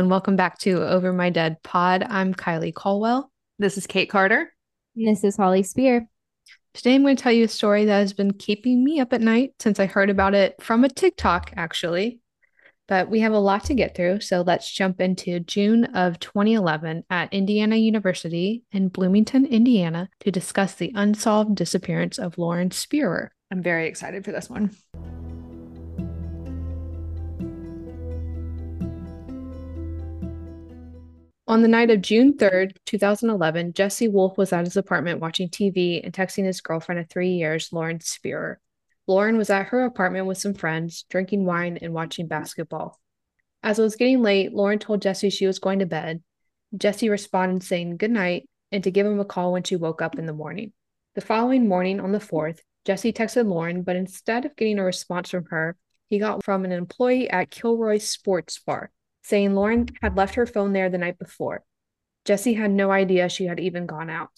Hello, and welcome back to Over My Dead Pod. I'm Kylee Colwell. This is Kate Carter. This is Holly Spear. Today, I'm going to tell you a story that has been keeping me up at night since I heard about it from a TikTok, actually. But we have a lot to get through, so let's jump into June of 2011 at Indiana University in Bloomington, Indiana, to discuss the unsolved disappearance of Lauren Spierer. I'm very excited for this one. On the night of June 3rd, 2011, Jesse Wolf was at his apartment watching TV and texting his girlfriend of three years, Lauren Spierer. Lauren was at her apartment with some friends, drinking wine and watching basketball. As it was getting late, Lauren told Jesse she was going to bed. Jesse responded saying good night and to give him a call when she woke up in the morning. The following morning, on the 4th, Jesse texted Lauren, but instead of getting a response from her, he got from an employee at Kilroy Sports Bar saying Lauren had left her phone there the night before. Jesse had no idea she had even gone out.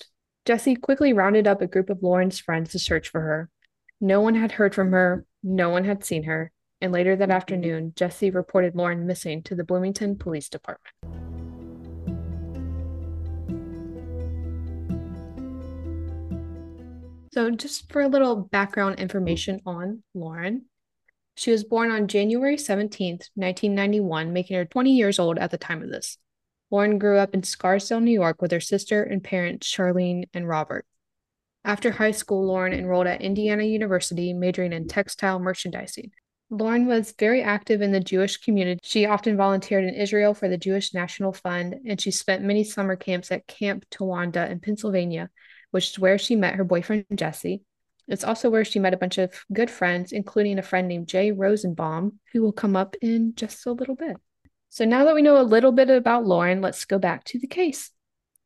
Jesse quickly rounded up a group of Lauren's friends to search for her. No one had heard from her, no one had seen her, and later that afternoon, Jesse reported Lauren missing to the Bloomington Police Department. So, just for a little background information on Lauren, she was born on January 17th, 1991, making her 20 years old at the time of this. Lauren grew up in Scarsdale, New York, with her sister and parents, Charlene and Robert. After high school, Lauren enrolled at Indiana University, majoring in textile merchandising. Lauren was very active in the Jewish community. She often volunteered in Israel for the Jewish National Fund, and she spent many summer camps at Camp Towanda in Pennsylvania, which is where she met her boyfriend Jesse. It's also where she met a bunch of good friends, including a friend named Jay Rosenbaum, who will come up in just a little bit. So now that we know a little bit about Lauren, let's go back to the case.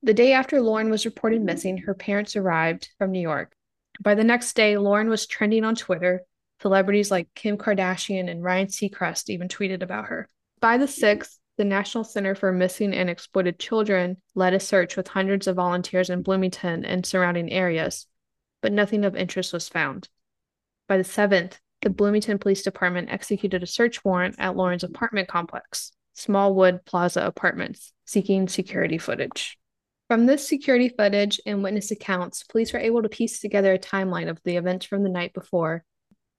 The day after Lauren was reported missing, her parents arrived from New York. By the next day, Lauren was trending on Twitter. Celebrities like Kim Kardashian and Ryan Seacrest even tweeted about her. By the 6th, the National Center for Missing and Exploited Children led a search with hundreds of volunteers in Bloomington and surrounding areas but nothing of interest was found. By the 7th, the Bloomington Police Department executed a search warrant at Lauren's apartment complex, Smallwood Plaza Apartments, seeking security footage. From this security footage and witness accounts, police were able to piece together a timeline of the events from the night before.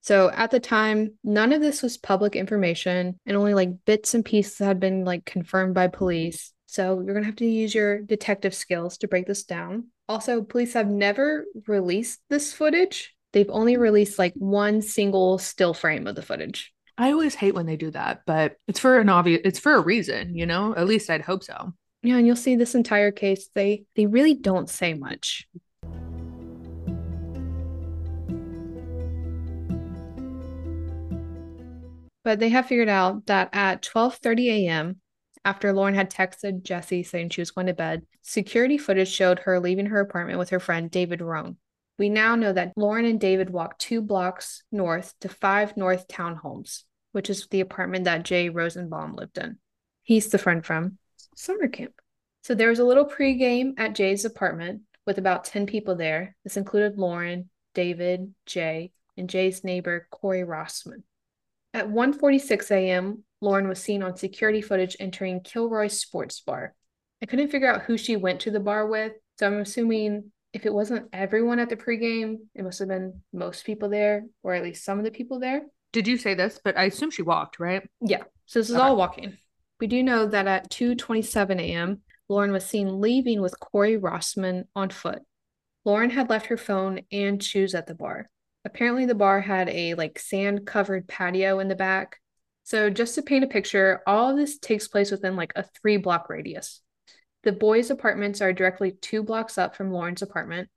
So at the time, none of this was public information, and only like bits and pieces had been like confirmed by police. So you're gonna have to use your detective skills to break this down. Also, police have never released this footage. They've only released like one single still frame of the footage. I always hate when they do that, but it's for an obvious it's for a reason, you know? At least I'd hope so. Yeah, and you'll see this entire case, they they really don't say much. But they have figured out that at 12:30 a.m., after Lauren had texted Jesse saying she was going to bed, security footage showed her leaving her apartment with her friend David Rohn. We now know that Lauren and David walked two blocks north to 5 North Townhomes, which is the apartment that Jay Rosenbaum lived in. He's the friend from summer camp. So there was a little pregame at Jay's apartment with about 10 people there. This included Lauren, David, Jay, and Jay's neighbor Corey Rossman. At 1:46 a.m., Lauren was seen on security footage entering Kilroy Sports Bar. I couldn't figure out who she went to the bar with, so I'm assuming if it wasn't everyone at the pregame, it must have been most people there, or at least some of the people there. Did you say this? But I assume she walked, right? Yeah. So this is okay. all walking. We do know that at 2:27 a.m., Lauren was seen leaving with Corey Rossman on foot. Lauren had left her phone and shoes at the bar. Apparently the bar had a like sand covered patio in the back so, just to paint a picture, all of this takes place within like a three block radius. The boys' apartments are directly two blocks up from Lauren's apartment,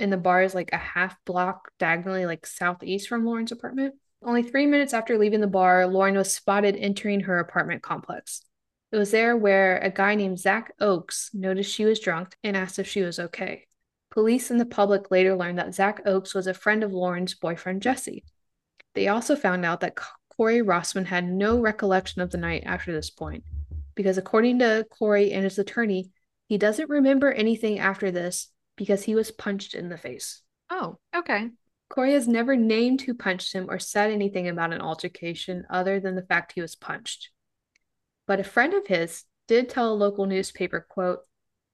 and the bar is like a half block diagonally, like southeast from Lauren's apartment. Only three minutes after leaving the bar, Lauren was spotted entering her apartment complex. It was there where a guy named Zach Oakes noticed she was drunk and asked if she was okay. Police and the public later learned that Zach Oakes was a friend of Lauren's boyfriend, Jesse. They also found out that Corey Rossman had no recollection of the night after this point, because according to Corey and his attorney, he doesn't remember anything after this because he was punched in the face. Oh, okay. Corey has never named who punched him or said anything about an altercation other than the fact he was punched. But a friend of his did tell a local newspaper, quote,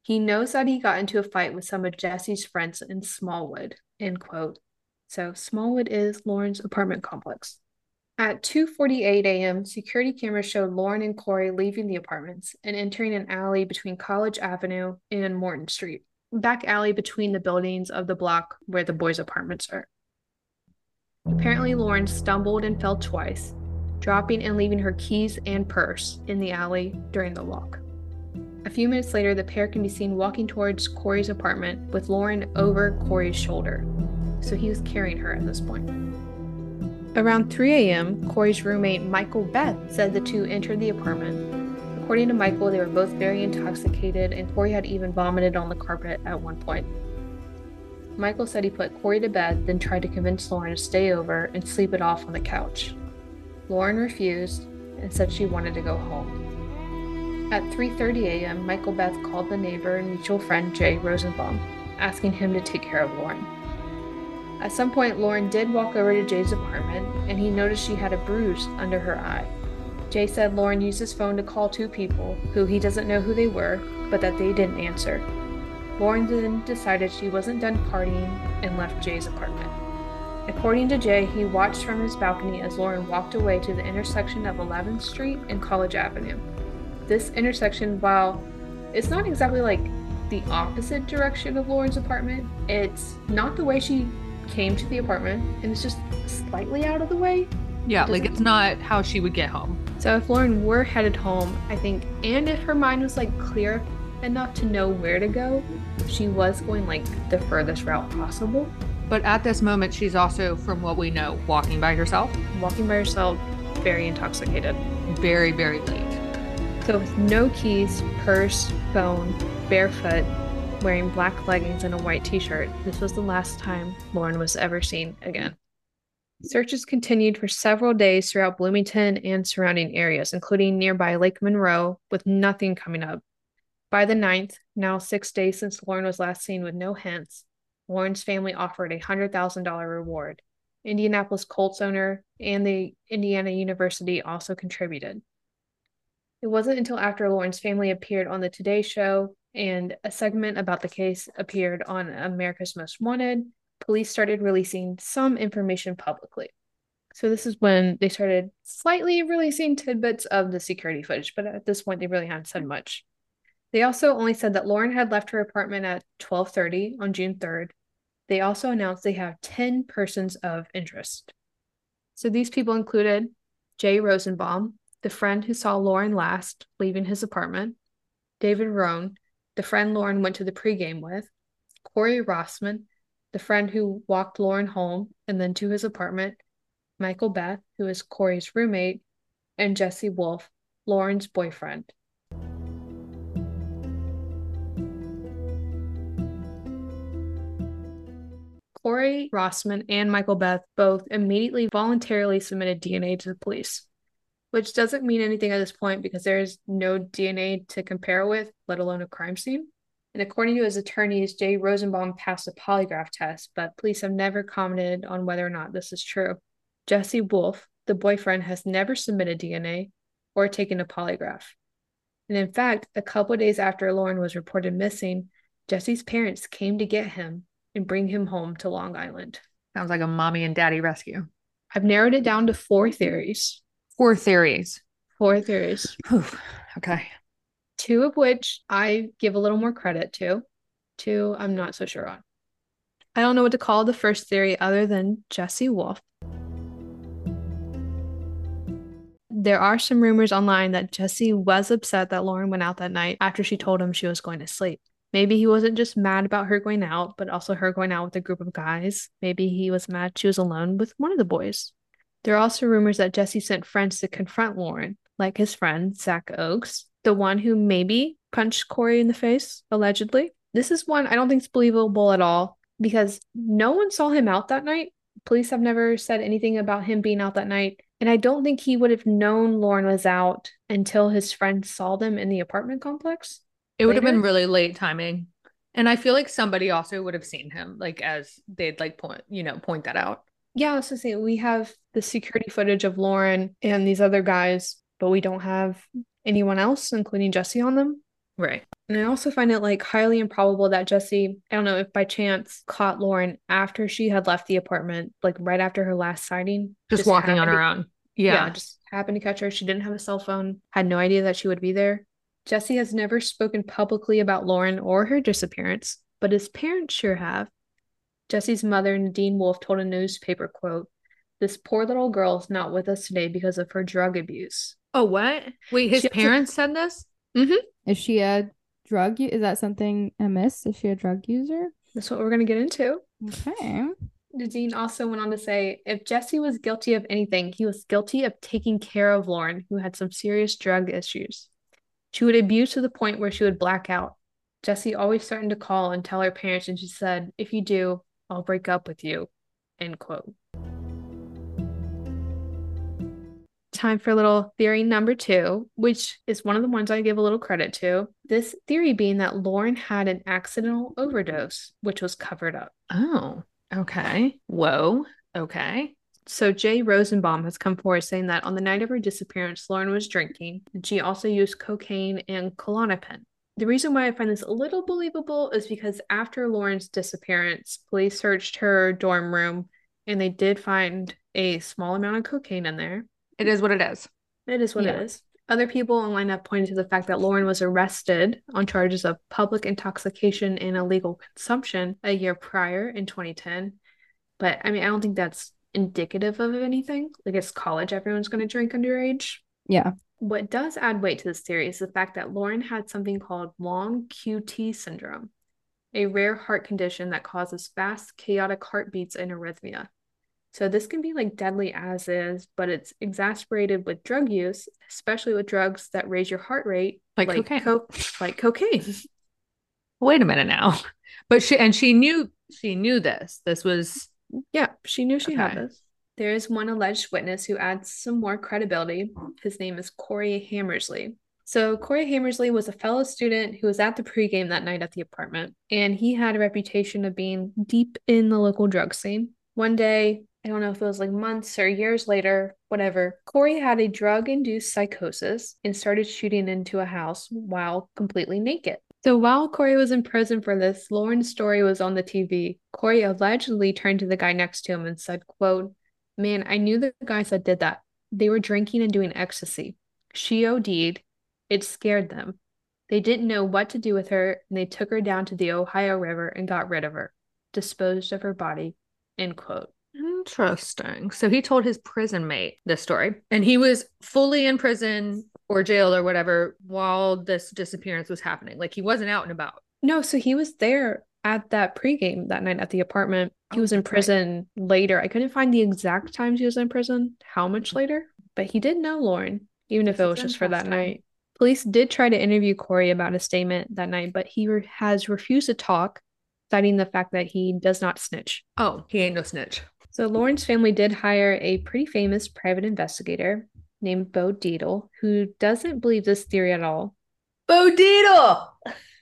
he knows that he got into a fight with some of Jesse's friends in Smallwood, end quote. So Smallwood is Lauren's apartment complex. At 2:48 a.m., security cameras showed Lauren and Corey leaving the apartments and entering an alley between College Avenue and Morton Street, back alley between the buildings of the block where the boys' apartments are. Apparently, Lauren stumbled and fell twice, dropping and leaving her keys and purse in the alley during the walk. A few minutes later, the pair can be seen walking towards Corey's apartment with Lauren over Corey's shoulder, so he was carrying her at this point. Around 3 a.m., Corey's roommate Michael Beth said the two entered the apartment. According to Michael, they were both very intoxicated, and Corey had even vomited on the carpet at one point. Michael said he put Corey to bed, then tried to convince Lauren to stay over and sleep it off on the couch. Lauren refused and said she wanted to go home. At 3:30 a.m., Michael Beth called the neighbor and mutual friend Jay Rosenbaum, asking him to take care of Lauren. At some point, Lauren did walk over to Jay's apartment, and he noticed she had a bruise under her eye. Jay said Lauren used his phone to call two people who he doesn't know who they were, but that they didn't answer. Lauren then decided she wasn't done partying and left Jay's apartment. According to Jay, he watched from his balcony as Lauren walked away to the intersection of 11th Street and College Avenue. This intersection, while it's not exactly like the opposite direction of Lauren's apartment, it's not the way she came to the apartment, and it's just slightly out of the way. Yeah, It like it's not how she would get home. So if Lauren were headed home, I think, and if her mind was like clear enough to know where to go, she was going like the furthest route possible. But at this moment, she's also, from what we know, walking by herself, Walking by herself, very intoxicated. very, very late. So with no keys, purse, phone, barefoot, wearing black leggings and a white t-shirt, this was the last time Lauren was ever seen again. Searches continued for several days throughout Bloomington and surrounding areas, including nearby Lake Monroe, with nothing coming up. By the 9th, now six days since Lauren was last seen with no hints, Lauren's family offered a $100,000 reward. Indianapolis Colts owner and the Indiana University also contributed. It wasn't until after Lauren's family appeared on the Today Show and a segment about the case appeared on America's Most Wanted, police started releasing some information publicly. So this is when they started slightly releasing tidbits of the security footage, but at this point they really hadn't said much. They also only said that Lauren had left her apartment at 12:30 on June 3rd. They also announced they have 10 persons of interest. So these people included Jay Rosenbaum, the friend who saw Lauren last leaving his apartment, David Rohn, the friend Lauren went to the pregame with, Corey Rossman, the friend who walked Lauren home and then to his apartment, Michael Beth, who is Corey's roommate, and Jesse Wolf, Lauren's boyfriend. Corey Rossman and Michael Beth both immediately voluntarily submitted DNA to the police, which doesn't mean anything at this point because there's no DNA to compare with, let alone a crime scene. And according to his attorneys, Jay Rosenbaum passed a polygraph test, but police have never commented on whether or not this is true. Jesse Wolf, the boyfriend, has never submitted DNA or taken a polygraph. And in fact, a couple days after Lauren was reported missing, Jesse's parents came to get him and bring him home to Long Island. Sounds like a mommy and daddy rescue. I've narrowed it down to four theories. Four theories. Four theories. Whew. Okay. Two of which I give a little more credit to. Two I'm not so sure on. I don't know what to call the first theory other than Jesse Wolf. There are some rumors online that Jesse was upset that Lauren went out that night after she told him she was going to sleep. Maybe he wasn't just mad about her going out, but also her going out with a group of guys. Maybe he was mad she was alone with one of the boys. There are also rumors that Jesse sent friends to confront Lauren, like his friend Zach Oakes, the one who maybe punched Corey in the face, allegedly. This is one I don't think is believable at all because no one saw him out that night. Police have never said anything about him being out that night. And I don't think he would have known Lauren was out until his friend saw them in the apartment complex. It would have been really late timing. And I feel like somebody also would have seen him, like as they'd like point, you know, point that out. Yeah, I was say we have the security footage of Lauren and these other guys, but we don't have anyone else, including Jesse, on them. Right. And I also find it like highly improbable that Jesse, I don't know if by chance caught Lauren after she had left the apartment, like right after her last sighting. Just, walking on her to- own. Yeah. just happened to catch her. She didn't have a cell phone, had no idea that she would be there. Jesse has never spoken publicly about Lauren or her disappearance, but his parents sure have. Jesse's mother, Nadine Wolf, told a newspaper quote, This poor little girl is not with us today because of her drug abuse. Oh, what? Wait, his She has a- parents said this? Mm-hmm. Is she a drug? u- Is that something amiss? Is she a drug user? That's what we're going to get into. Okay. Nadine also went on to say if Jesse was guilty of anything, he was guilty of taking care of Lauren, who had some serious drug issues. She would abuse to the point where she would black out. Jesse always starting to call and tell her parents, and she said, If you do, I'll break up with you. End quote. Time for a little theory number two, which is one of the ones I give a little credit to. This theory being that Lauren had an accidental overdose, which was covered up. Oh, okay. Whoa. Okay. So Jay Rosenbaum has come forward saying that on the night of her disappearance, Lauren was drinking, and she also used cocaine and Klonopin. The reason why I find this a little believable is because after Lauren's disappearance, police searched her dorm room and they did find a small amount of cocaine in there. It is what it is. It is what Yeah. it is. Other people online have pointed to the fact that Lauren was arrested on charges of public intoxication and illegal consumption a year prior in 2010. But I mean, I don't think that's indicative of anything. Like it's college, everyone's going to drink underage. Yeah. What does add weight to this theory is the fact that Lauren had something called long QT syndrome, a rare heart condition that causes fast, chaotic heartbeats and arrhythmia. So this can be like deadly as is, but it's exasperated with drug use, especially with drugs that raise your heart rate, Like cocaine. co- like cocaine. Wait a minute now. But she and she knew she knew this. This was Yeah, she knew she had this. There is one alleged witness who adds some more credibility. His name is Corey Hammersley. So, Corey Hammersley was a fellow student who was at the pregame that night at the apartment, and he had a reputation of being deep in the local drug scene. One day, I don't know if it was like months or years later, whatever, Corey had a drug induced psychosis and started shooting into a house while completely naked. So while Corey was in prison for this, Lauren's story was on the TV. Corey allegedly turned to the guy next to him and said, quote, Man, I knew the guys that did that. They were drinking and doing ecstasy. She OD'd. It scared them. They didn't know what to do with her, and they took her down to the Ohio River and got rid of her, disposed of her body. End quote. interesting. So he told his prison mate this story, and he was fully in prison or jail or whatever while this disappearance was happening. Like he wasn't out and about. No, so he was there at that pregame that night at the apartment. He was in that's right. prison later. I couldn't find the exact times he was in prison, how much later, but he did know Lauren, even if it was just for that night. Police did try to interview Corey about a statement that night, but he re- has refused to talk, citing the fact that he does not snitch. Oh, he ain't no snitch. So Lauren's family did hire a pretty famous private investigator named Bo Dietl, who doesn't believe this theory at all. Bo Dietl.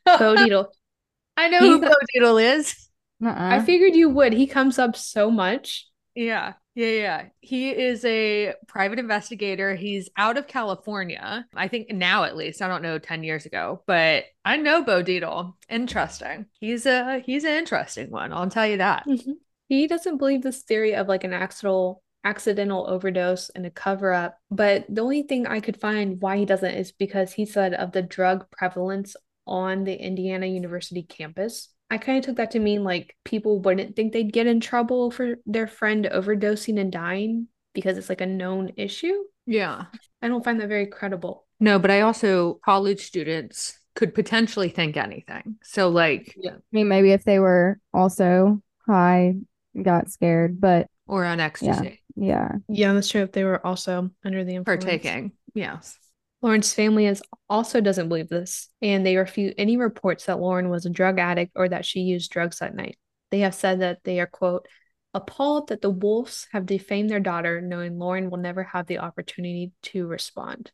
Bo Dietl. I know He's who Bo Dietl is. Uh-uh. I figured you would. He comes up so much. Yeah, yeah, yeah. He is a private investigator. He's out of California. I think now at least. I don't know 10 years ago, but I know Bo Dietl. Interesting. He's a he's an interesting one. I'll tell you that. Mhm. He doesn't believe this theory of like an accidental accidental overdose and a cover up. But the only thing I could find why he doesn't is because he said of the drug prevalence on the Indiana University campus. I kind of took that to mean like people wouldn't think they'd get in trouble for their friend overdosing and dying because it's like a known issue. Yeah. I don't find that very credible. No, but I also college students could potentially think anything. So like yeah. I mean, maybe if they were also high, got scared, but or on ecstasy yeah. Yeah, that's true. If they were also under the influence. partaking. Yes. Lauren's family is also doesn't believe this, and they refute any reports that Lauren was a drug addict or that she used drugs that night. They have said that they are, quote, appalled that the Wolves have defamed their daughter, knowing Lauren will never have the opportunity to respond,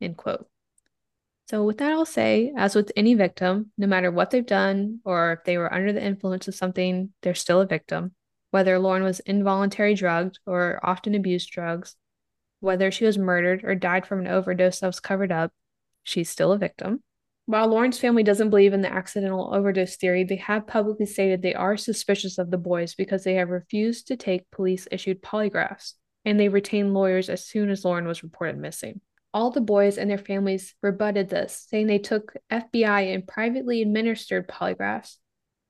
end quote. So, with that, I'll say, as with any victim, no matter what they've done or if they were under the influence of something, they're still a victim. Whether Lauren was involuntary drugged or often abused drugs, whether she was murdered or died from an overdose that was covered up, she's still a victim. While Lauren's family doesn't believe in the accidental overdose theory, they have publicly stated they are suspicious of the boys because they have refused to take police issued polygraphs, and they retained lawyers as soon as Lauren was reported missing. All the boys and their families rebutted this, saying they took FBI and privately administered polygraphs.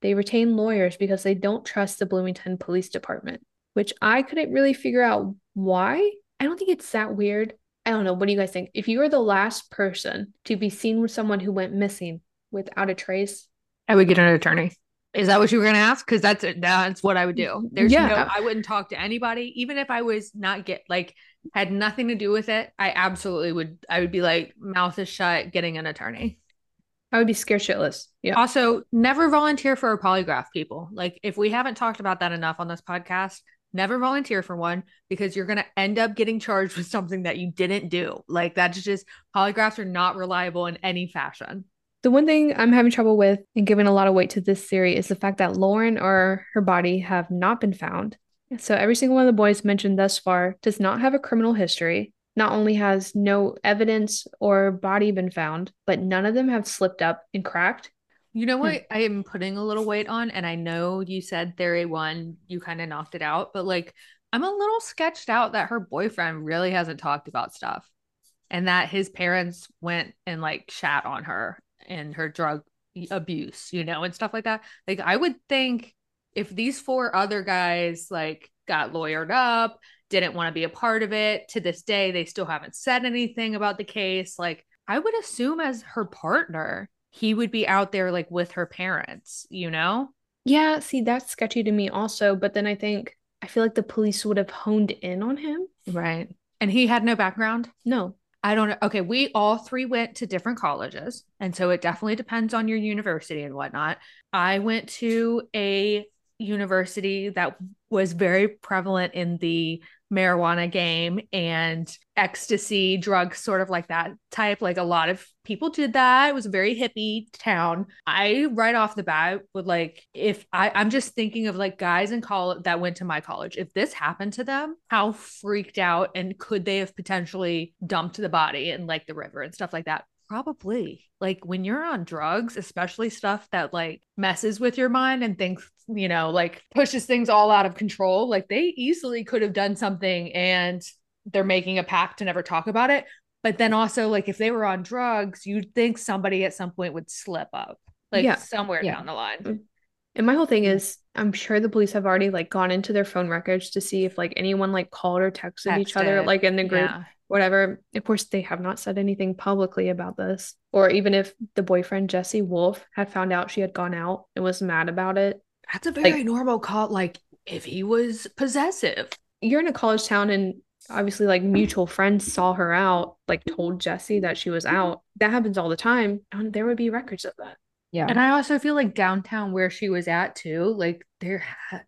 They retained lawyers because they don't trust the Bloomington Police Department, which I couldn't really figure out why. I don't think it's that weird. I don't know. What do you guys think? If you were the last person to be seen with someone who went missing without a trace, I would get an attorney. Is that what you were going to ask? Because that's that's what I would do. Mm, There's Yeah. no, I wouldn't talk to anybody, even if I was not get like had nothing to do with it. I absolutely would. I would be like mouth is shut, getting an attorney. I would be scared shitless. Yeah. Also, never volunteer for a polygraph, people. Like, if we haven't talked about that enough on this podcast, never volunteer for one because you're going to end up getting charged with something that you didn't do. Like, that's just polygraphs are not reliable in any fashion. The one thing I'm having trouble with and giving a lot of weight to this theory is the fact that Lauren or her body have not been found. So every single one of the boys mentioned thus far does not have a criminal history. Not only has no evidence or body been found, but none of them have slipped up and cracked. You know Hmm. what I am putting a little weight on? And I know you said theory one, you kind of knocked it out, but like, I'm a little sketched out that her boyfriend really hasn't talked about stuff and that his parents went and like shat on her and her drug abuse, you know, and stuff like that. Like, I would think if these four other guys like got lawyered up, didn't want to be a part of it, to this day, they still haven't said anything about the case. Like, I would assume as her partner, he would be out there like with her parents, you know? Yeah, see, that's sketchy to me also. But then I think, I feel like the police would have honed in on him. Right. And he had no background. No. I don't know. Okay, we all three went to different colleges. And so it definitely depends on your university and whatnot. I went to a university that was very prevalent in the marijuana game and ecstasy drugs sort of like that type. Like a lot of people did that. It was a very hippie town. I right off the bat would like if i i'm just thinking of like guys in college that went to my college if this happened to them how freaked out and could they have potentially dumped the body in like the river and stuff like that probably. Like when you're on drugs especially stuff that like messes with your mind and thinks you know like pushes things all out of control like they easily could have done something and they're making a pact to never talk about it. But then also like if they were on drugs you'd think somebody at some point would slip up like Yeah. somewhere Yeah. down the line. Mm-hmm. And my whole thing is, I'm sure the police have already like gone into their phone records to see if like anyone like called or texted each other like in the group, yeah whatever. Of course, they have not said anything publicly about this. Or even if the boyfriend Jesse Wolf had found out she had gone out and was mad about it. that's a very Like- normal call like if he was possessive You're in a college town and obviously like mutual friends saw her out, like told Jesse that she was out. That happens all the time. And there would be records of that. Yeah. And I also feel like downtown where she was at too, like there ha-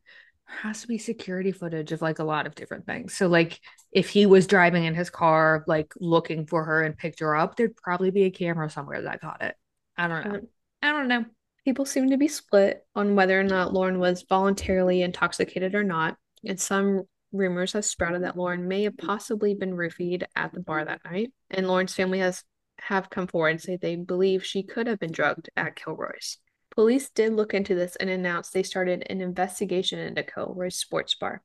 has to be security footage of like a lot of different things. So like if he was driving in his car, like looking for her and picked her up, there'd probably be a camera somewhere that caught it. I don't know. Um, I don't know. People seem to be split on whether or not Lauren was voluntarily intoxicated or not, and some rumors have sprouted that Lauren may have possibly been roofied at the bar that night. And Lauren's family has have come forward and say they believe she could have been drugged at Kilroy's. Police did look into this and announced they started an investigation into Kilroy's sports bar.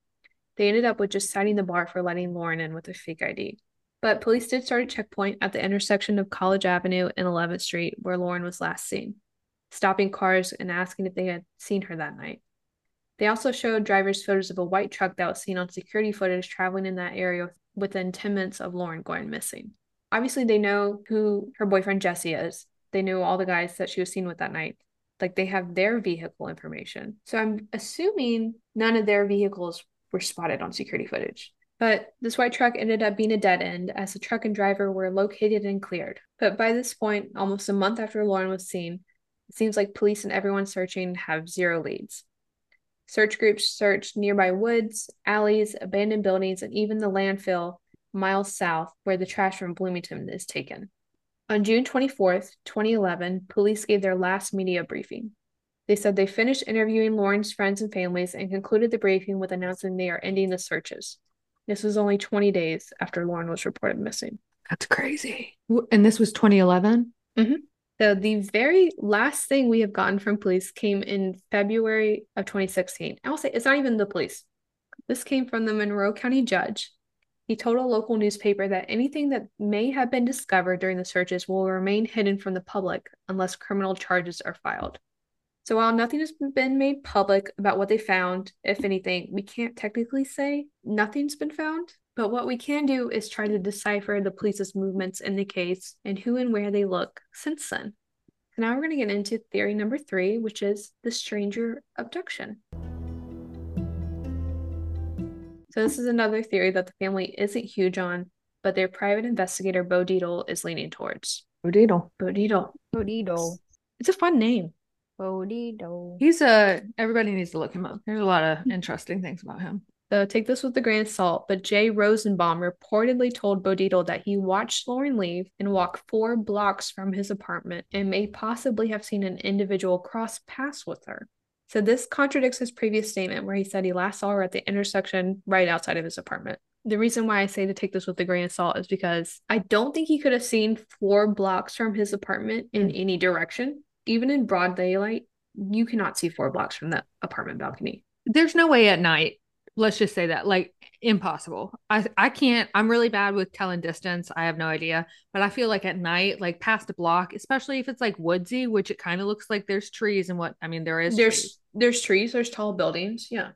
They ended up with just citing the bar for letting Lauren in with a fake ID. But police did start a checkpoint at the intersection of College Avenue and 11th Street where Lauren was last seen stopping cars and asking if they had seen her that night. They also showed drivers photos of a white truck that was seen on security footage traveling in that area within 10 minutes of Lauren going missing. Obviously, they know who her boyfriend Jesse is. They knew all the guys that she was seen with that night. Like they have their vehicle information. So I'm assuming none of their vehicles were spotted on security footage. But this white truck ended up being a dead end as the truck and driver were located and cleared. But by this point, almost a month after Lauren was seen, it seems like police and everyone searching have zero leads. Search groups searched nearby woods, alleys, abandoned buildings, and even the landfill miles south where the trash from Bloomington is taken. On June 24th, 2011, police gave their last media briefing. They said they finished interviewing Lauren's friends and families and concluded the briefing with announcing they are ending the searches. This was only 20 days after Lauren was reported missing. That's crazy. And this was 2011? Mm-hmm. So the very last thing we have gotten from police came in February of 2016. I will say it's not even the police. This came from the Monroe County judge. He told a local newspaper that anything that may have been discovered during the searches will remain hidden from the public unless criminal charges are filed. So while nothing has been made public about what they found, if anything, we can't technically say nothing's been found. But what we can do is try to decipher the police's movements in the case and who and where they look since then. Now we're going to get into theory number three, which is the stranger abduction. So this is another theory that the family isn't huge on, but their private investigator Bo Dietl is leaning towards. Bodito. Bo Dietl. Bodido. It's a fun name. Bodido. He's a, everybody needs to look him up. There's a lot of interesting things about him. So take this with a grain of salt, but Jay Rosenbaum reportedly told Bo Dietl that he watched Lauren leave and walk four blocks from his apartment and may possibly have seen an individual cross paths with her. So this contradicts his previous statement where he said he last saw her at the intersection right outside of his apartment. The reason why I say to take this with a grain of salt is because I don't think he could have seen four blocks from his apartment in any direction. Even in broad daylight, you cannot see four blocks from the apartment balcony. There's no way at night. Let's just say that, like, impossible. I I can't. I'm really bad with telling distance. I have no idea, but I feel like at night, like past a block, especially if it's like woodsy, which it kind of looks like there's trees and what. I mean, there is. There's trees. there's trees, there's tall buildings. Yeah.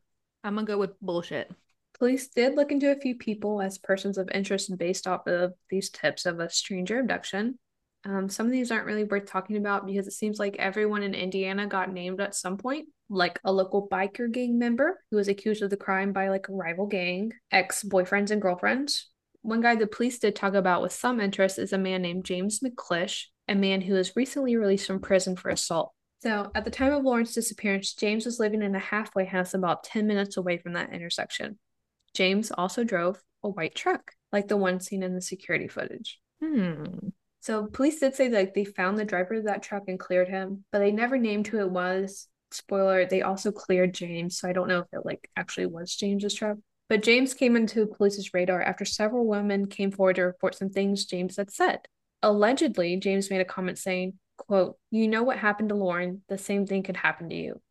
I'm gonna go with bullshit. Police did look into a few people as persons of interest based off of these tips of a stranger abduction. Um, some of these aren't really worth talking about because it seems like everyone in Indiana got named at some point, like a local biker gang member who was accused of the crime by like a rival gang, ex boyfriends and girlfriends. One guy the police did talk about with some interest is a man named James McClish, a man who was recently released from prison for assault. So, at the time of Lauren's disappearance, James was living in a halfway house about 10 minutes away from that intersection. James also drove a white truck, like the one seen in the security footage. Hmm. So police did say that they found the driver of that truck and cleared him, but they never named who it was. Spoiler, they also cleared James, so I don't know if it like actually was James's truck. But James came into police's radar after several women came forward to report some things James had said. Allegedly, James made a comment saying, quote, You know what happened to Lauren, the same thing could happen to you.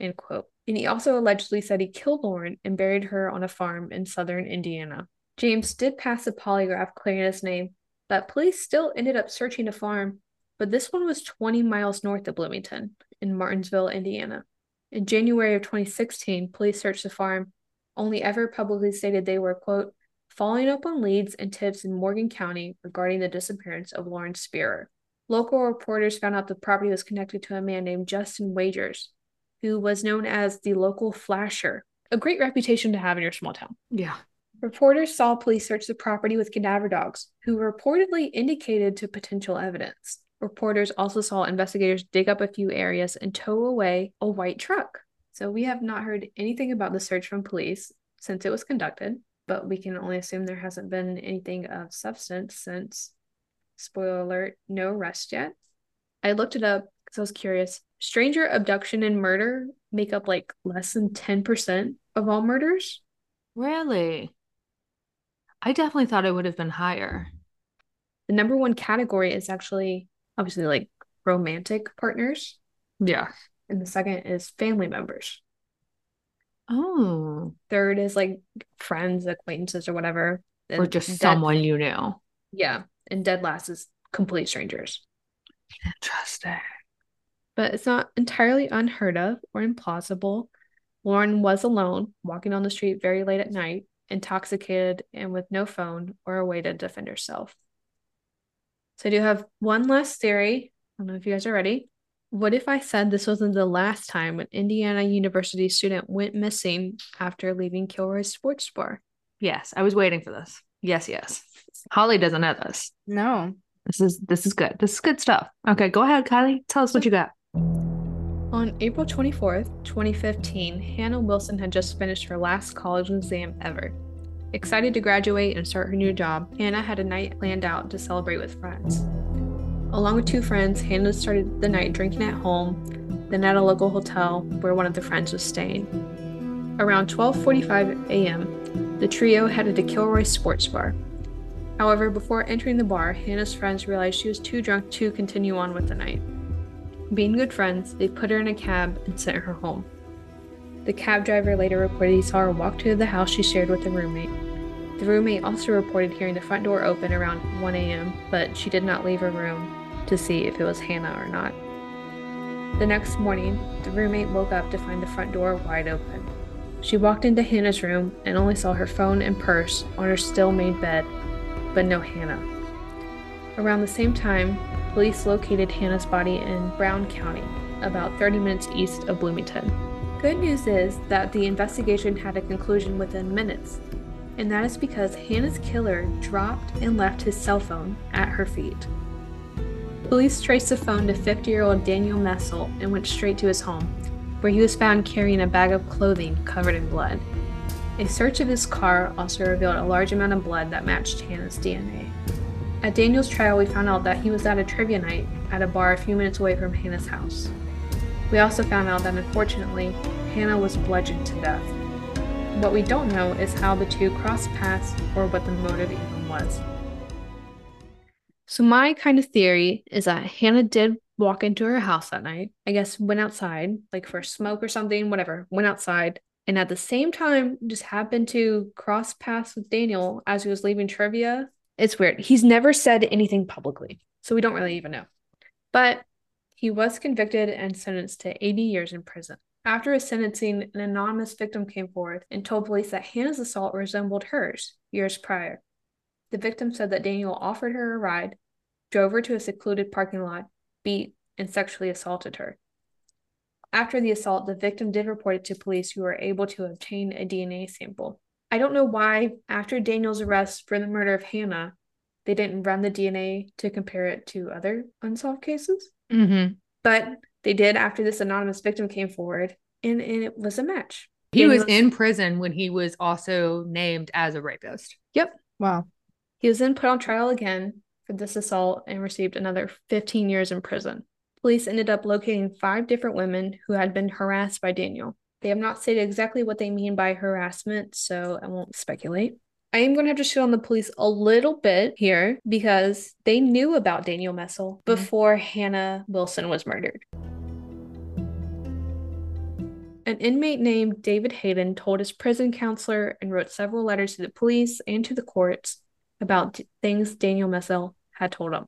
End quote. And he also allegedly said he killed Lauren and buried her on a farm in southern Indiana. James did pass a polygraph clearing his name, but police still ended up searching a farm, but this one was 20 miles north of Bloomington in Martinsville, Indiana. In January of 2016, police searched the farm, only ever publicly stated they were, quote, following up on leads and tips in Morgan County regarding the disappearance of Lauren Spierer. Local reporters found out the property was connected to a man named Justin Wagers, who was known as the local flasher, a great reputation to have in your small town. Yeah. Reporters saw police search the property with cadaver dogs, who reportedly indicated to potential evidence. Reporters also saw investigators dig up a few areas and tow away a white truck. So we have not heard anything about the search from police since it was conducted, but we can only assume there hasn't been anything of substance since, spoiler alert, no arrest yet. I looked it up because I was curious. Stranger abduction and murder make up like less than 10% of all murders. Really? I definitely thought it would have been higher. The number one category is actually obviously like romantic partners, Yeah. and the second is family members. Oh. Third is like friends, acquaintances, or whatever. Or just dead- someone you knew. Yeah, and dead last is complete strangers. Interesting. But it's not entirely unheard of or implausible. Lauren was alone, walking on the street very late at night, intoxicated and with no phone or a way to defend herself. So I do have one last theory. I don't know if you guys are ready. What if I said this wasn't the last time an Indiana University student went missing after leaving Kilroy's sports bar? Yes, I was waiting for this. Yes, yes. Holly doesn't know this. No. This is this is good. This is good stuff. Okay, go ahead, Kylee. Tell us what you got. On April 24th, 2015, Hannah Wilson had just finished her last college exam ever. Excited to graduate and start her new job, Hannah had a night planned out to celebrate with friends. Along with two friends, Hannah started the night drinking at home, then at a local hotel where one of the friends was staying. Around 12:45 a.m., the trio headed to Kilroy Sports Bar. However, before entering the bar, Hannah's friends realized she was too drunk to continue on with the night. Being good friends, they put her in a cab and sent her home. The cab driver later reported he saw her walk to the house she shared with a roommate. The roommate also reported hearing the front door open around 1 a.m., but she did not leave her room to see if it was Hannah or not. The next morning, the roommate woke up to find the front door wide open. She walked into Hannah's room and only saw her phone and purse on her still made bed, but no Hannah. Around the same time, police located Hannah's body in Brown County, about 30 minutes east of Bloomington. Good news is that the investigation had a conclusion within minutes, and that is because Hannah's killer dropped and left his cell phone at her feet. Police traced the phone to 50 year old Daniel Messel and went straight to his home, where he was found carrying a bag of clothing covered in blood. A search of his car also revealed a large amount of blood that matched Hannah's DNA. At Daniel's trial, we found out that he was at a trivia night at a bar a few minutes away from Hannah's house. We also found out that unfortunately, Hannah was bludgeoned to death. What we don't know is how the two crossed paths or what the motive even was. So my kind of theory is that Hannah did walk into her house that night. I guess went outside, like for a smoke or something, whatever. Went outside, and at the same time, just happened to cross paths with Daniel as he was leaving trivia. It's weird. He's never said anything publicly, so we don't really even know. But he was convicted and sentenced to 80 years in prison. After his sentencing, an anonymous victim came forward and told police that Hannah's assault resembled hers years prior. The victim said that Daniel offered her a ride, drove her to a secluded parking lot, beat, and sexually assaulted her. After the assault, the victim did report it to police who were able to obtain a DNA sample. I don't know why, after Daniel's arrest for the murder of Hannah, they didn't run the DNA to compare it to other unsolved cases. Mm-hmm. But they did after this anonymous victim came forward, and, and it was a match. He Daniel was in prison when he was also named as a rapist. Yep. Wow. He was then put on trial again for this assault and received another 15 years in prison. Police ended up locating five different women who had been harassed by Daniel. They have not stated exactly what they mean by harassment, so I won't speculate. I am going to have to shit on the police a little bit here because they knew about Daniel Messel mm-hmm. before Hannah Wilson was murdered. An inmate named David Hayden told his prison counselor and wrote several letters to the police and to the courts about d- things Daniel Messel had told him.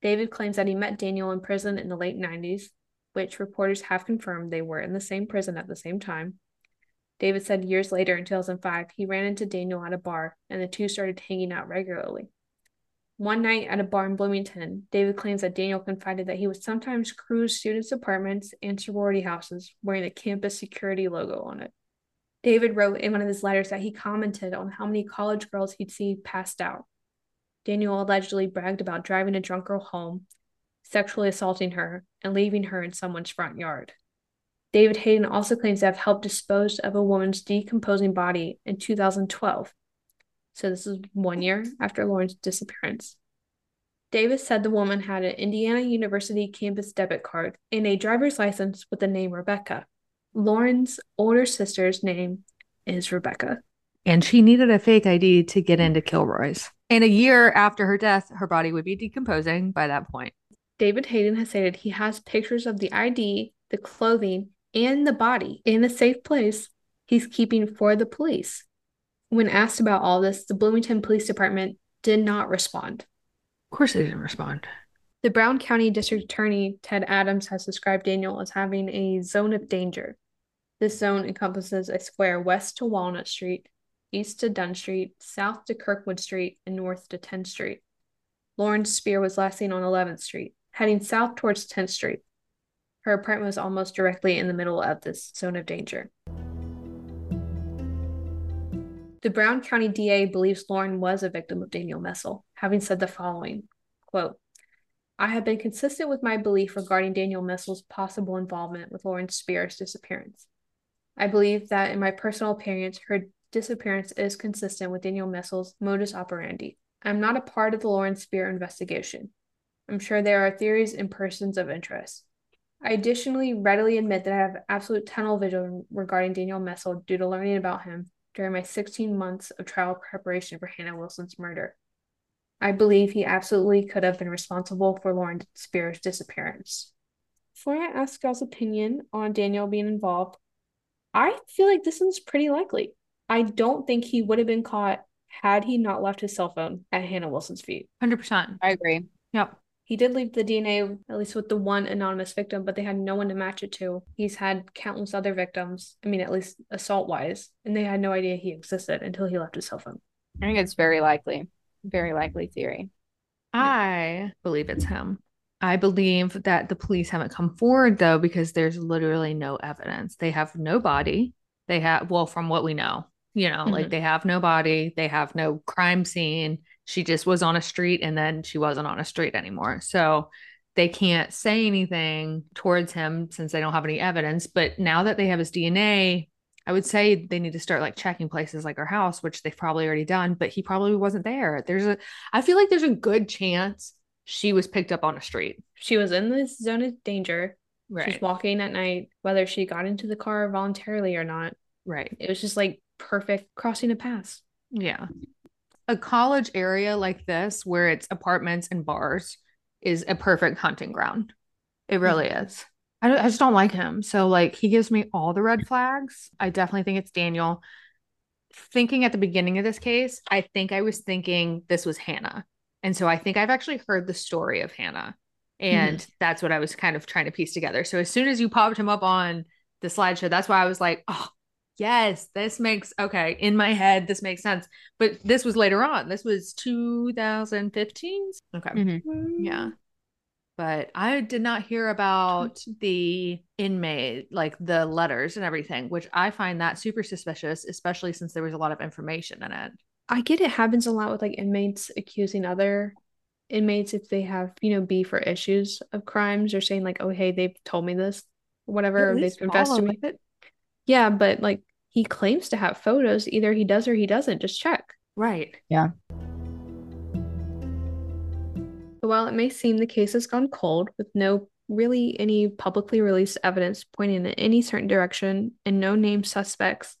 David claims that he met Daniel in prison in the late 90s, which reporters have confirmed they were in the same prison at the same time. David said years later in 2005 he ran into Daniel at a bar and the two started hanging out regularly. One night at a bar in Bloomington, David claims that Daniel confided that he would sometimes cruise students' apartments and sorority houses wearing the campus security logo on it. David wrote in one of his letters that he commented on how many college girls he'd see passed out. Daniel allegedly bragged about driving a drunk girl home, sexually assaulting her, and leaving her in someone's front yard. David Hayden also claims to have helped dispose of a woman's decomposing body in 2012. So this is one year after Lauren's disappearance. Davis said the woman had an Indiana University campus debit card and a driver's license with the name Rebecca. Lauren's older sister's name is Rebecca. And she needed a fake ID to get into Kilroy's. And a year after her death, her body would be decomposing by that point. David Hayden has stated he has pictures of the ID, the clothing, and the body in a safe place he's keeping for the police. When asked about all this, the Bloomington Police Department did not respond. Of course, they didn't respond. The Brown County District Attorney Ted Adams has described Daniel as having a zone of danger. This zone encompasses a square west to Walnut Street, east to Dunn Street, south to Kirkwood Street, and north to 10th Street. Lawrence Spierer was last seen on 11th Street, heading south towards 10th Street. Her apartment was almost directly in the middle of this zone of danger. The Brown County DA believes Lauren was a victim of Daniel Messel, having said the following quote, I have been consistent with my belief regarding Daniel Messel's possible involvement with Lauren Spierer's disappearance. I believe that, in my personal opinion, her disappearance is consistent with Daniel Messel's modus operandi. I'm not a part of the Lauren Spierer investigation. I'm sure there are theories and persons of interest. I additionally readily admit that I have absolute tunnel vision regarding Daniel Messel due to learning about him during my 16 months of trial preparation for Hannah Wilson's murder. I believe he absolutely could have been responsible for Lauren Spierer's disappearance. Before I ask y'all's opinion on Daniel being involved, I feel like this one's pretty likely. I don't think he would have been caught had he not left his cell phone at Hannah Wilson's feet. 100%. I agree. Yep. He did leave the DNA, at least with the one anonymous victim, but they had no one to match it to. He's had countless other victims, I mean, at least assault wise, and they had no idea he existed until he left his cell phone. I think it's very likely. Very likely theory. I believe it's him. I believe that the police haven't come forward though because there's literally no evidence. They have no body. They have, well, from what we know, you know, like Mhm. they have no body, they have no crime scene. She just was on a street and then she wasn't on a street anymore. So they can't say anything towards him since they don't have any evidence. But now that they have his DNA, I would say they need to start like checking places like our house, which they've probably already done, but he probably wasn't there. There's a, I feel like there's a good chance she was picked up on a street. She was in this zone of danger. Right. walking at night, whether she got into the car voluntarily or not. Right. It was just like perfect crossing a pass. Yeah. A college area like this, where it's apartments and bars, is a perfect hunting ground. It hmm. really is. I, I just don't like him. So, like, he gives me all the red flags. I definitely think it's Daniel. Thinking at the beginning of this case, I think I was thinking this was Hannah. And so I think I've actually heard the story of Hannah. Hmm. And that's what I was kind of trying to piece together. So, as soon as you popped him up on the slideshow, that's why I was like, oh, yes, this makes okay in my head. This makes sense. But this was later on. This was 2015. Okay. Mhm. Yeah. But I did not hear about the inmate, like the letters and everything, which I find that super suspicious, especially since there was a lot of information in it. I get it happens a lot with like inmates accusing other inmates if they have, you know, beef or issues of crimes or saying like, oh, hey, they've told me this, whatever, At they've confessed to me. it. Yeah, but like he claims to have photos. Either he does or he doesn't. Just check. Right. Yeah. So while it may seem the case has gone cold with no really any publicly released evidence pointing in any certain direction and no named suspects,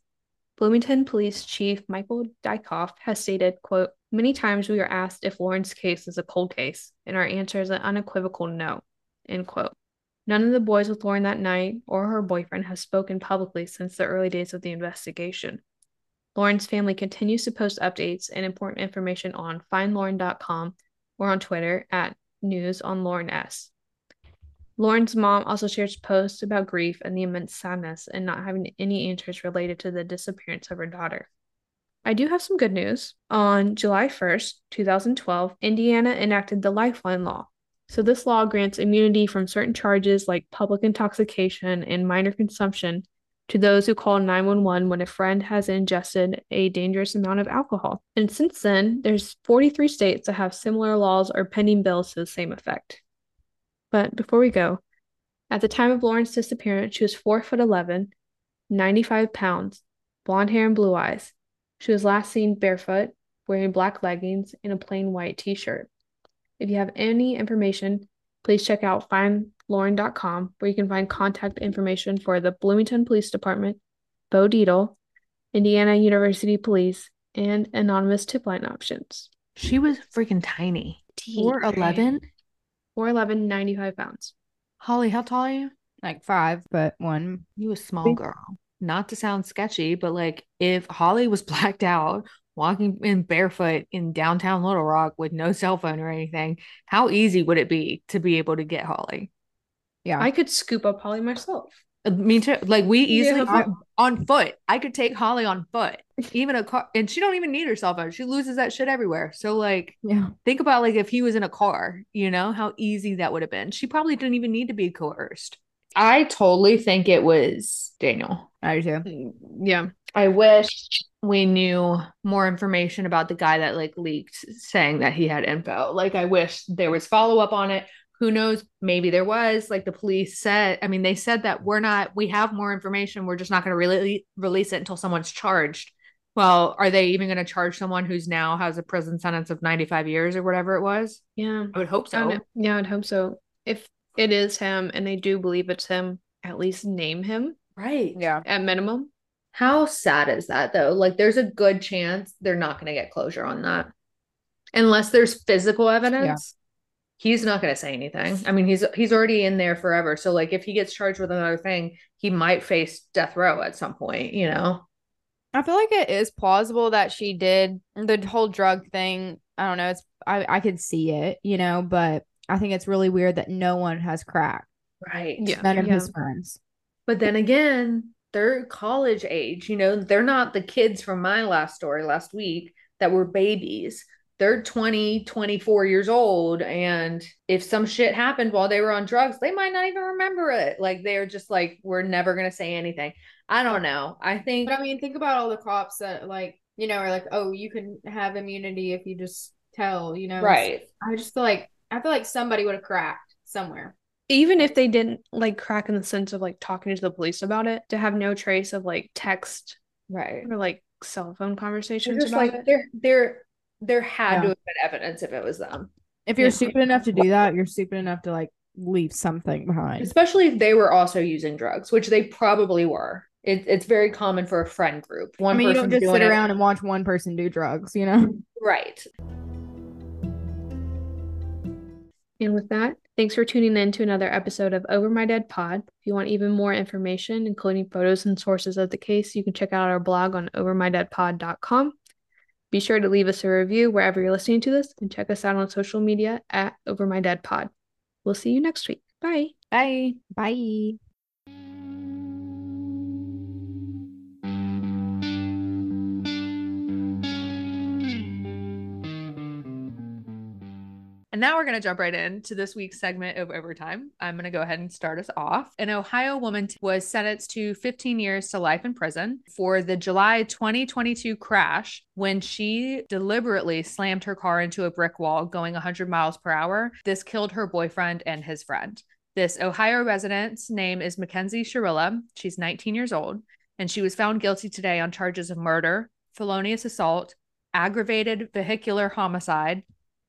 Bloomington Police Chief Michael Diekhoff has stated, quote, Many times we are asked if Lauren's case is a cold case, and our answer is an unequivocal no, end quote. None of the boys with Lauren that night or her boyfriend have spoken publicly since the early days of the investigation. Lauren's family continues to post updates and important information on findlauren.com or on Twitter at news on Lauren S. Lauren's mom also shares posts about grief and the immense sadness and not having any answers related to the disappearance of her daughter. I do have some good news. On July 1st, 2012, Indiana enacted the Lifeline Law. So, this law grants immunity from certain charges like public intoxication and minor consumption to those who call 911 when a friend has ingested a dangerous amount of alcohol. And since then, there's 43 states that have similar laws or pending bills to the same effect. But before we go, at the time of Lauren's disappearance, she was 4 foot 11, 95 pounds, blonde hair and blue eyes. She was last seen barefoot, wearing black leggings and a plain white t-shirt. If you have any information, please check out findlauren.com where you can find contact information for the Bloomington Police Department, Bo Dietl, Indiana University Police, and anonymous tip line options. She was freaking tiny. Or 11. 4'11, 95 pounds. Holly, how tall are you? Like five, but one. You a small girl. Not to sound sketchy, but like if Holly was blacked out, walking in barefoot in downtown Little Rock with no cell phone or anything, how easy would it be to be able to get Holly? Yeah. I could scoop up Holly myself. Uh, Me too. Like we easily Yeah. on, on foot. I could take Holly on foot. Even a car and she don't even need her cell phone. She loses that shit everywhere. So like yeah. think about like if he was in a car, you know, how easy that would have been. She probably didn't even need to be coerced. I totally think it was Daniel. I do too. Yeah. I wish we knew more information about the guy that like leaked saying that he had info. Like I wish there was follow up on it. Who knows? Maybe there was. Like the police said, I mean, they said that we're not, we have more information. We're just not going to really release it until someone's charged. Well, are they even going to charge someone who's now has a prison sentence of 95 years or whatever it was? Yeah. I would hope I don't so. know. Yeah, I'd hope so. If it is him and they do believe it's him, at least name him Right. Yeah. at minimum. How sad is that though? Like there's a good chance they're not going to get closure on that. unless there's physical evidence. He's not going to say anything. I mean, he's he's already in there forever. So like if he gets charged with another thing, he might face death row at some point, you know. I feel like it is plausible that she did the whole drug thing. I don't know. It's I I could see it, you know, but I think it's really weird that no one has cracked. Right. Yeah. None of Yeah. his friends. But then again, they're college age, you know, they're not the kids from my last story last week that were babies. They're 20, 24 years old. And if some shit happened while they were on drugs, they might not even remember it. Like they're just like, we're never going to say anything. I don't know. I think, But I mean, think about all the cops that like, you know, are like, oh, you can have immunity if you just tell, you know. right. I just feel like I feel like somebody would have cracked somewhere. Even if they didn't like crack in the sense of like talking to the police about it, to have no trace of like text Right. or like cell phone conversations just about like, it. there, there, there had Yeah. to have been evidence if it was them. If you're Yeah. stupid enough to do that, you're stupid enough to like leave something behind. especially if they were also using drugs, which they probably were. It, it's very common for a friend group. I One mean, you person don't just doing sit it- around and watch one person do drugs, you know? right. And with that, thanks for tuning in to another episode of Over My Dead Pod. If you want even more information, including photos and sources of the case, you can check out our blog on overmydeadpod.com. Be sure to leave us a review wherever you're listening to this and check us out on social media at Over My Dead Pod. We'll see you next week. Bye. Bye. Bye. Now we're going to jump right into this week's segment of Overtime. I'm going to go ahead and start us off. An Ohio woman was sentenced to 15 years to life in prison for the July 2022 crash when she deliberately slammed her car into a brick wall going 100 miles per hour. This killed her boyfriend and his friend. This Ohio resident's name is Mackenzie Shirilla. She's 19 years old, and she was found guilty today on charges of murder, felonious assault, aggravated vehicular homicide,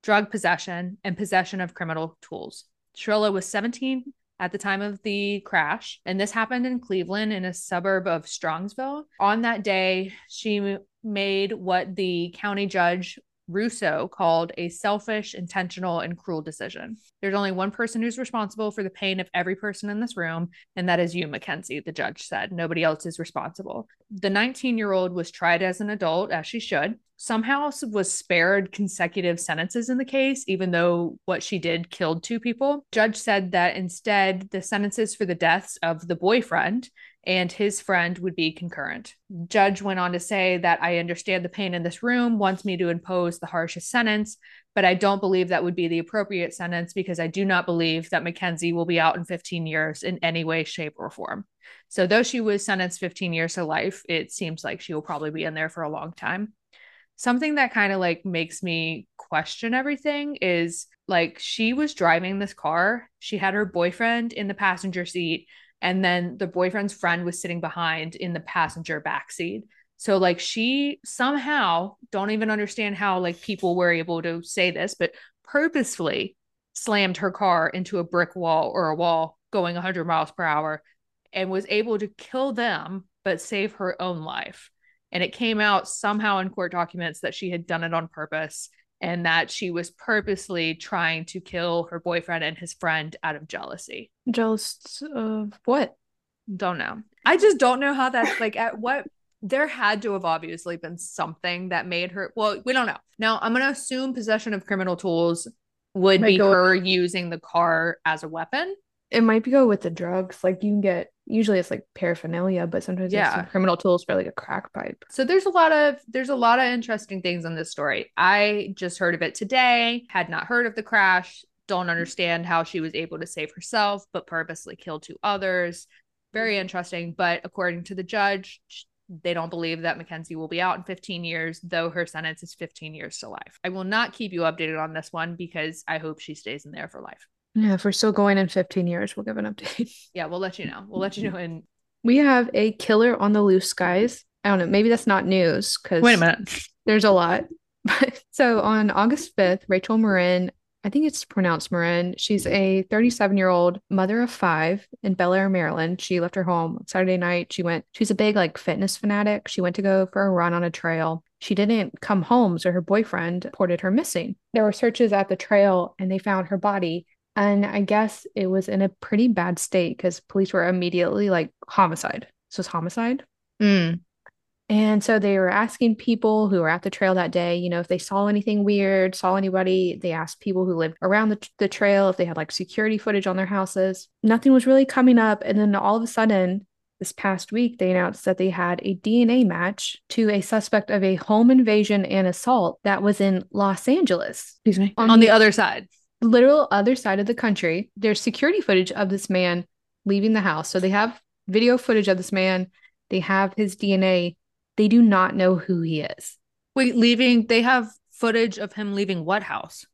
drug possession, and possession of criminal tools. Shirilla was 17 at the time of the crash, and this happened in Cleveland in a suburb of Strongsville. On that day, she made what the county judge Russo called a selfish, intentional, and cruel decision. There's only one person who's responsible for the pain of every person in this room, and that is you, Mackenzie, the judge said. Nobody else is responsible. The 19 year old was tried as an adult, as she should. Somehow was spared consecutive sentences in the case, even though what she did killed two people. Judge said that instead, the sentences for the deaths of the boyfriend and his friend would be concurrent. Judge went on to say that I understand the pain in this room, wants me to impose the harshest sentence, but I don't believe that would be the appropriate sentence because I do not believe that Mackenzie will be out in 15 years in any way, shape, or form. So, though she was sentenced 15 years to life, it seems like she will probably be in there for a long time. Something that kind of like makes me question everything is like she was driving this car, she had her boyfriend in the passenger seat, and then the boyfriend's friend was sitting behind in the passenger back seat. So like she somehow don't even understand how like people were able to say this, but purposefully slammed her car into a brick wall or a wall going 100 miles per hour and was able to kill them but save her own life. And it came out somehow in court documents that she had done it on purpose and that she was purposely trying to kill her boyfriend and his friend out of jealousy. Jealous of what? Don't know. I just don't know how that's like at what there had to have obviously been something that made her well, we don't know. Now I'm gonna assume possession of criminal tools would be go- her using the car as a weapon. It might go with the drugs. Like you can get usually it's like paraphernalia, but sometimes it's Yeah. some criminal tools for like a crack pipe. So there's a lot of there's a lot of interesting things in this story. I just heard of it today, had not heard of the crash, don't understand how she was able to save herself but purposely kill two others. Very mm. interesting, but according to the judge, they don't believe that Mackenzie will be out in 15 years, though her sentence is 15 years to life. I will not keep you updated on this one because I hope she stays in there for life. Yeah, if we're still going in 15 years, we'll give an update. Yeah, we'll let you know. We'll let you know in We have a killer on the loose, guys. I don't know. Maybe that's not news because wait a minute. there's a lot. so on August 5th, Rachel Marin, I think it's pronounced Marin, she's a 37 year old mother of five in Bel Air, Maryland. She left her home Saturday night. She went, she's a big like fitness fanatic. She went to go for a run on a trail. she didn't come home, so her boyfriend reported her missing. There were searches at the trail and they found her body. And I guess it was in a pretty bad state because police were immediately like homicide. This was homicide. Mm. And so they were asking people who were at the trail that day, you know, if they saw anything weird, saw anybody. They asked people who lived around the, the trail if they had like security footage on their houses. Nothing was really coming up. And then all of a sudden, this past week, they announced that they had a DNA match to a suspect of a home invasion and assault that was in Los Angeles. Excuse me. On, on the, the other side. Literal other side of the country. There's security footage of this man leaving the house. So they have video footage of this man. They have his DNA they do not know who he is. Wait, leaving, they have footage of him leaving what house?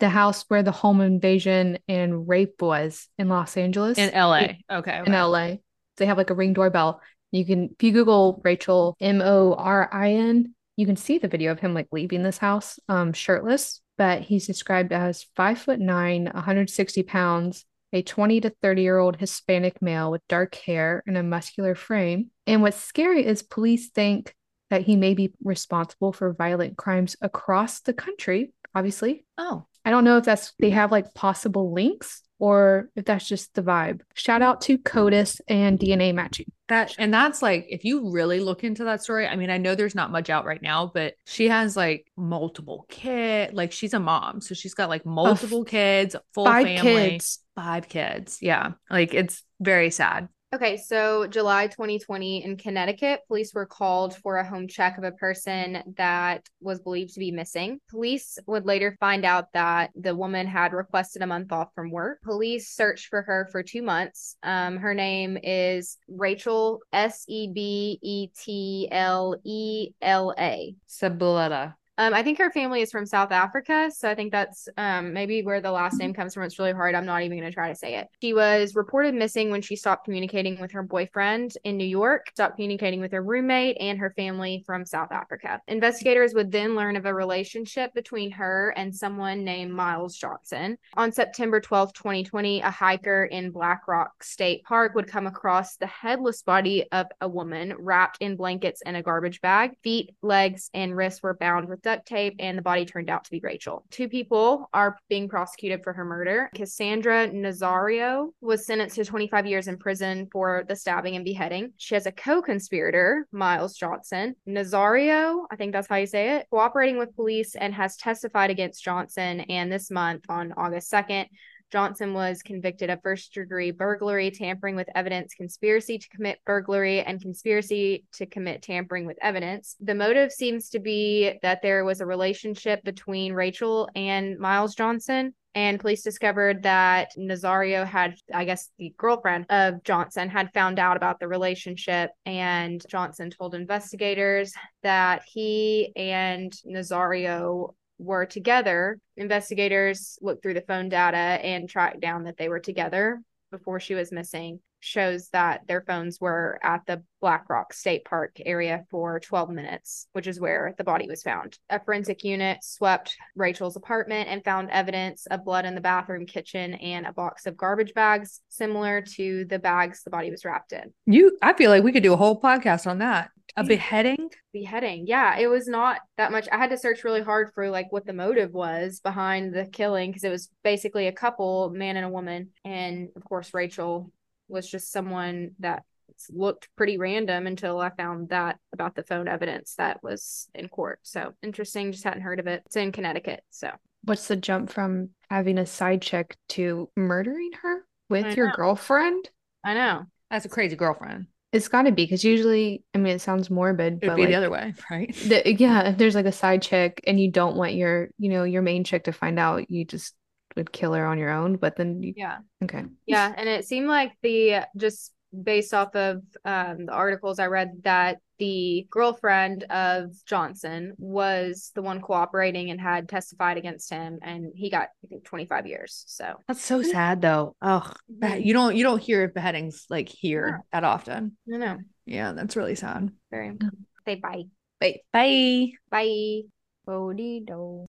The house where the home invasion and rape was in Los Angeles. In LA. Okay. okay. In LA. They have like a ring doorbell. You can, if you Google Rachel M O R I N, you can see the video of him like leaving this house um, shirtless. But he's described as five foot nine, 160 pounds, a 20 to 30 year old Hispanic male with dark hair and a muscular frame. And what's scary is police think that he may be responsible for violent crimes across the country, obviously. Oh. I don't know if that's they have like possible links or if that's just the vibe. Shout out to CODIS and DNA matching. That and that's like if you really look into that story, I mean, I know there's not much out right now, but she has like multiple kids. Like she's a mom, so she's got like multiple kids, full five family, kids. five kids. Yeah, like it's very sad. Okay, so July 2020 in Connecticut, police were called for a home check of a person that was believed to be missing. Police would later find out that the woman had requested a month off from work. Police searched for her for two months. Um, her name is Rachel S E B E T L E L A. Sebeleta. Um, I think her family is from South Africa, so I think that's um, maybe where the last name comes from. It's really hard. I'm not even going to try to say it. She was reported missing when she stopped communicating with her boyfriend in New York, stopped communicating with her roommate and her family from South Africa. Investigators would then learn of a relationship between her and someone named Miles Johnson. On September 12, 2020, a hiker in Black Rock State Park would come across the headless body of a woman wrapped in blankets and a garbage bag. Feet, legs, and wrists were bound with duct tape, and the body turned out to be Rachel. Two people are being prosecuted for her murder. Cassandra Nazario was sentenced to 25 years in prison for the stabbing and beheading. She has a co conspirator, Miles Johnson. Nazario, I think that's how you say it, cooperating with police and has testified against Johnson. And this month, on August 2nd, Johnson was convicted of first degree burglary, tampering with evidence, conspiracy to commit burglary, and conspiracy to commit tampering with evidence. The motive seems to be that there was a relationship between Rachel and Miles Johnson. And police discovered that Nazario had, I guess, the girlfriend of Johnson had found out about the relationship. And Johnson told investigators that he and Nazario were together. Investigators looked through the phone data and tracked down that they were together before she was missing. Shows that their phones were at the Black Rock State Park area for 12 minutes, which is where the body was found. A forensic unit swept Rachel's apartment and found evidence of blood in the bathroom, kitchen, and a box of garbage bags similar to the bags the body was wrapped in. You, I feel like we could do a whole podcast on that. A beheading? Beheading. Yeah, it was not that much. I had to search really hard for like what the motive was behind the killing because it was basically a couple, man and a woman. And of course, Rachel was just someone that looked pretty random until I found that about the phone evidence that was in court. So interesting. Just hadn't heard of it. It's in Connecticut. So what's the jump from having a side check to murdering her with your girlfriend? I know. That's a crazy girlfriend. It's got to be because usually, I mean, it sounds morbid, It'd but be like, the other way, right? The, yeah, if there's like a side chick and you don't want your, you know, your main chick to find out, you just would kill her on your own. But then, you, yeah, okay, yeah, and it seemed like the just based off of um, the articles I read that the girlfriend of Johnson was the one cooperating and had testified against him, and he got I think 25 years. So that's so mm-hmm. sad, though. Oh, you don't you don't hear beheadings like here yeah. that often. No, no. Yeah, that's really sad. Very. Mm-hmm. Say bye. Bye. Bye. Bye. Bodie do.